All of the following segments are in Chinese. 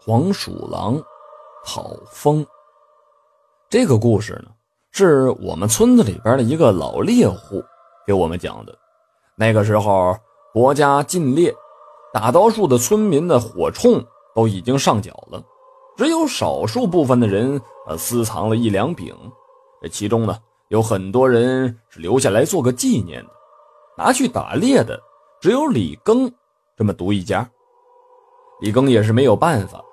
黄鼠狼讨风。这个故事呢，是我们村子里边的一个老猎户给我们讲的。那个时候，国家禁猎，大多数的村民的火铳都已经上缴了，只有少数部分的人呃私藏了一两柄。这其中呢，有很多人是留下来做个纪念的，拿去打猎的只有李庚这么独一家。李庚也是没有办法，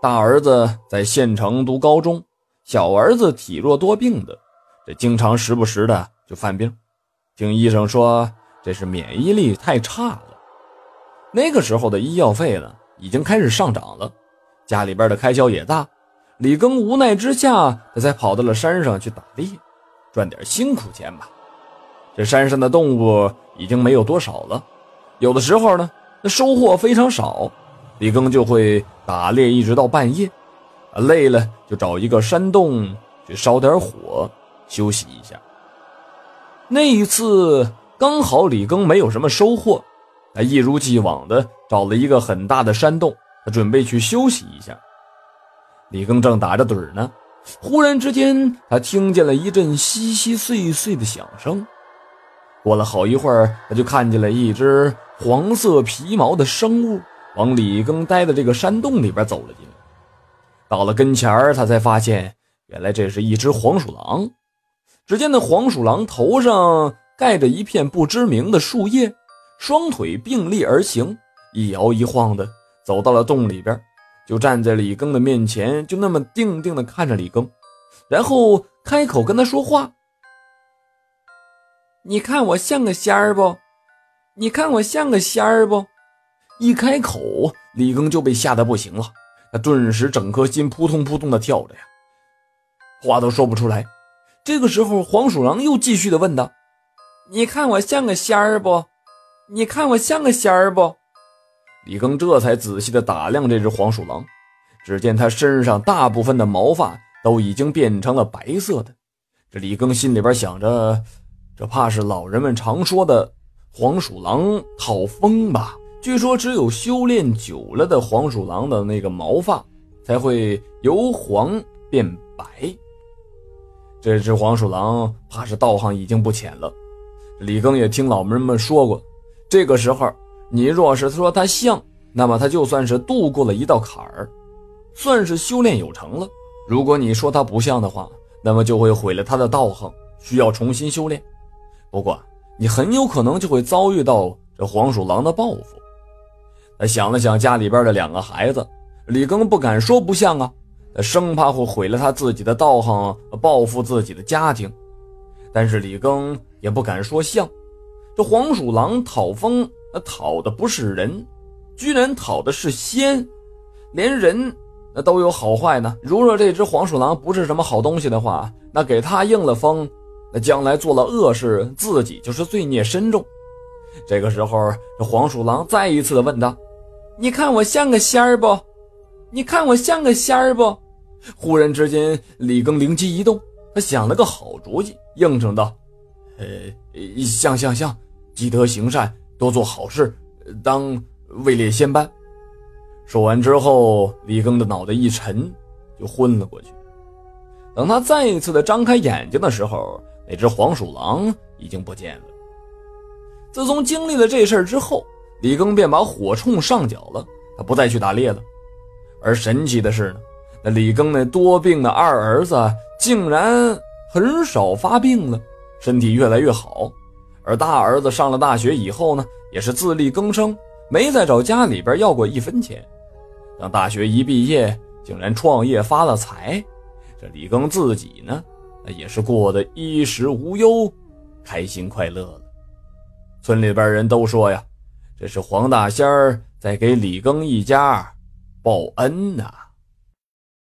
大儿子在县城读高中，小儿子体弱多病的，这经常时不时的就犯病。听医生说，这是免疫力太差了。那个时候的医药费呢，已经开始上涨了，家里边的开销也大。李庚无奈之下，他才跑到了山上去打猎，赚点辛苦钱吧。这山上的动物已经没有多少了，有的时候呢，那收获非常少。李庚就会打猎一直到半夜，累了就找一个山洞去烧点火休息一下。那一次刚好李庚没有什么收获，他一如既往的找了一个很大的山洞，他准备去休息一下。李庚正打着盹呢，忽然之间他听见了一阵稀稀碎碎的响声。过了好一会儿，他就看见了一只黄色皮毛的生物。往李庚待的这个山洞里边走了进来，到了跟前，他才发现，原来这是一只黄鼠狼。只见那黄鼠狼头上盖着一片不知名的树叶，双腿并立而行，一摇一晃的走到了洞里边，就站在李庚的面前，就那么定定的看着李庚，然后开口跟他说话：“你看我像个仙儿不？你看我像个仙儿不？”一开口，李庚就被吓得不行了，他顿时整颗心扑通扑通的跳着呀，话都说不出来。这个时候，黄鼠狼又继续的问道：“你看我像个仙儿不？你看我像个仙儿不？”李庚这才仔细的打量这只黄鼠狼，只见它身上大部分的毛发都已经变成了白色的。这李庚心里边想着，这怕是老人们常说的黄鼠狼讨风吧。据说，只有修炼久了的黄鼠狼的那个毛发才会由黄变白。这只黄鼠狼怕是道行已经不浅了。李庚也听老人们说过，这个时候你若是说它像，那么它就算是度过了一道坎儿，算是修炼有成了。如果你说它不像的话，那么就会毁了他的道行，需要重新修炼。不过，你很有可能就会遭遇到这黄鼠狼的报复。想了想家里边的两个孩子，李庚不敢说不像啊，生怕会毁了他自己的道行，报复自己的家庭。但是李庚也不敢说像，这黄鼠狼讨风，那讨的不是人，居然讨的是仙，连人那都有好坏呢。如若这只黄鼠狼不是什么好东西的话，那给他应了风，那将来做了恶事，自己就是罪孽深重。这个时候，这黄鼠狼再一次的问道。你看我像个仙儿不？你看我像个仙儿不？忽然之间，李庚灵机一动，他想了个好主意，应承道：“呃，像像像，积德行善，多做好事，当位列仙班。”说完之后，李庚的脑袋一沉，就昏了过去。等他再一次的张开眼睛的时候，那只黄鼠狼已经不见了。自从经历了这事儿之后，李庚便把火铳上缴了，他不再去打猎了。而神奇的是呢，那李庚那多病的二儿子竟然很少发病了，身体越来越好。而大儿子上了大学以后呢，也是自力更生，没再找家里边要过一分钱。等大学一毕业，竟然创业发了财。这李庚自己呢，那也是过得衣食无忧，开心快乐了。村里边人都说呀。这是黄大仙儿在给李庚一家报恩呐。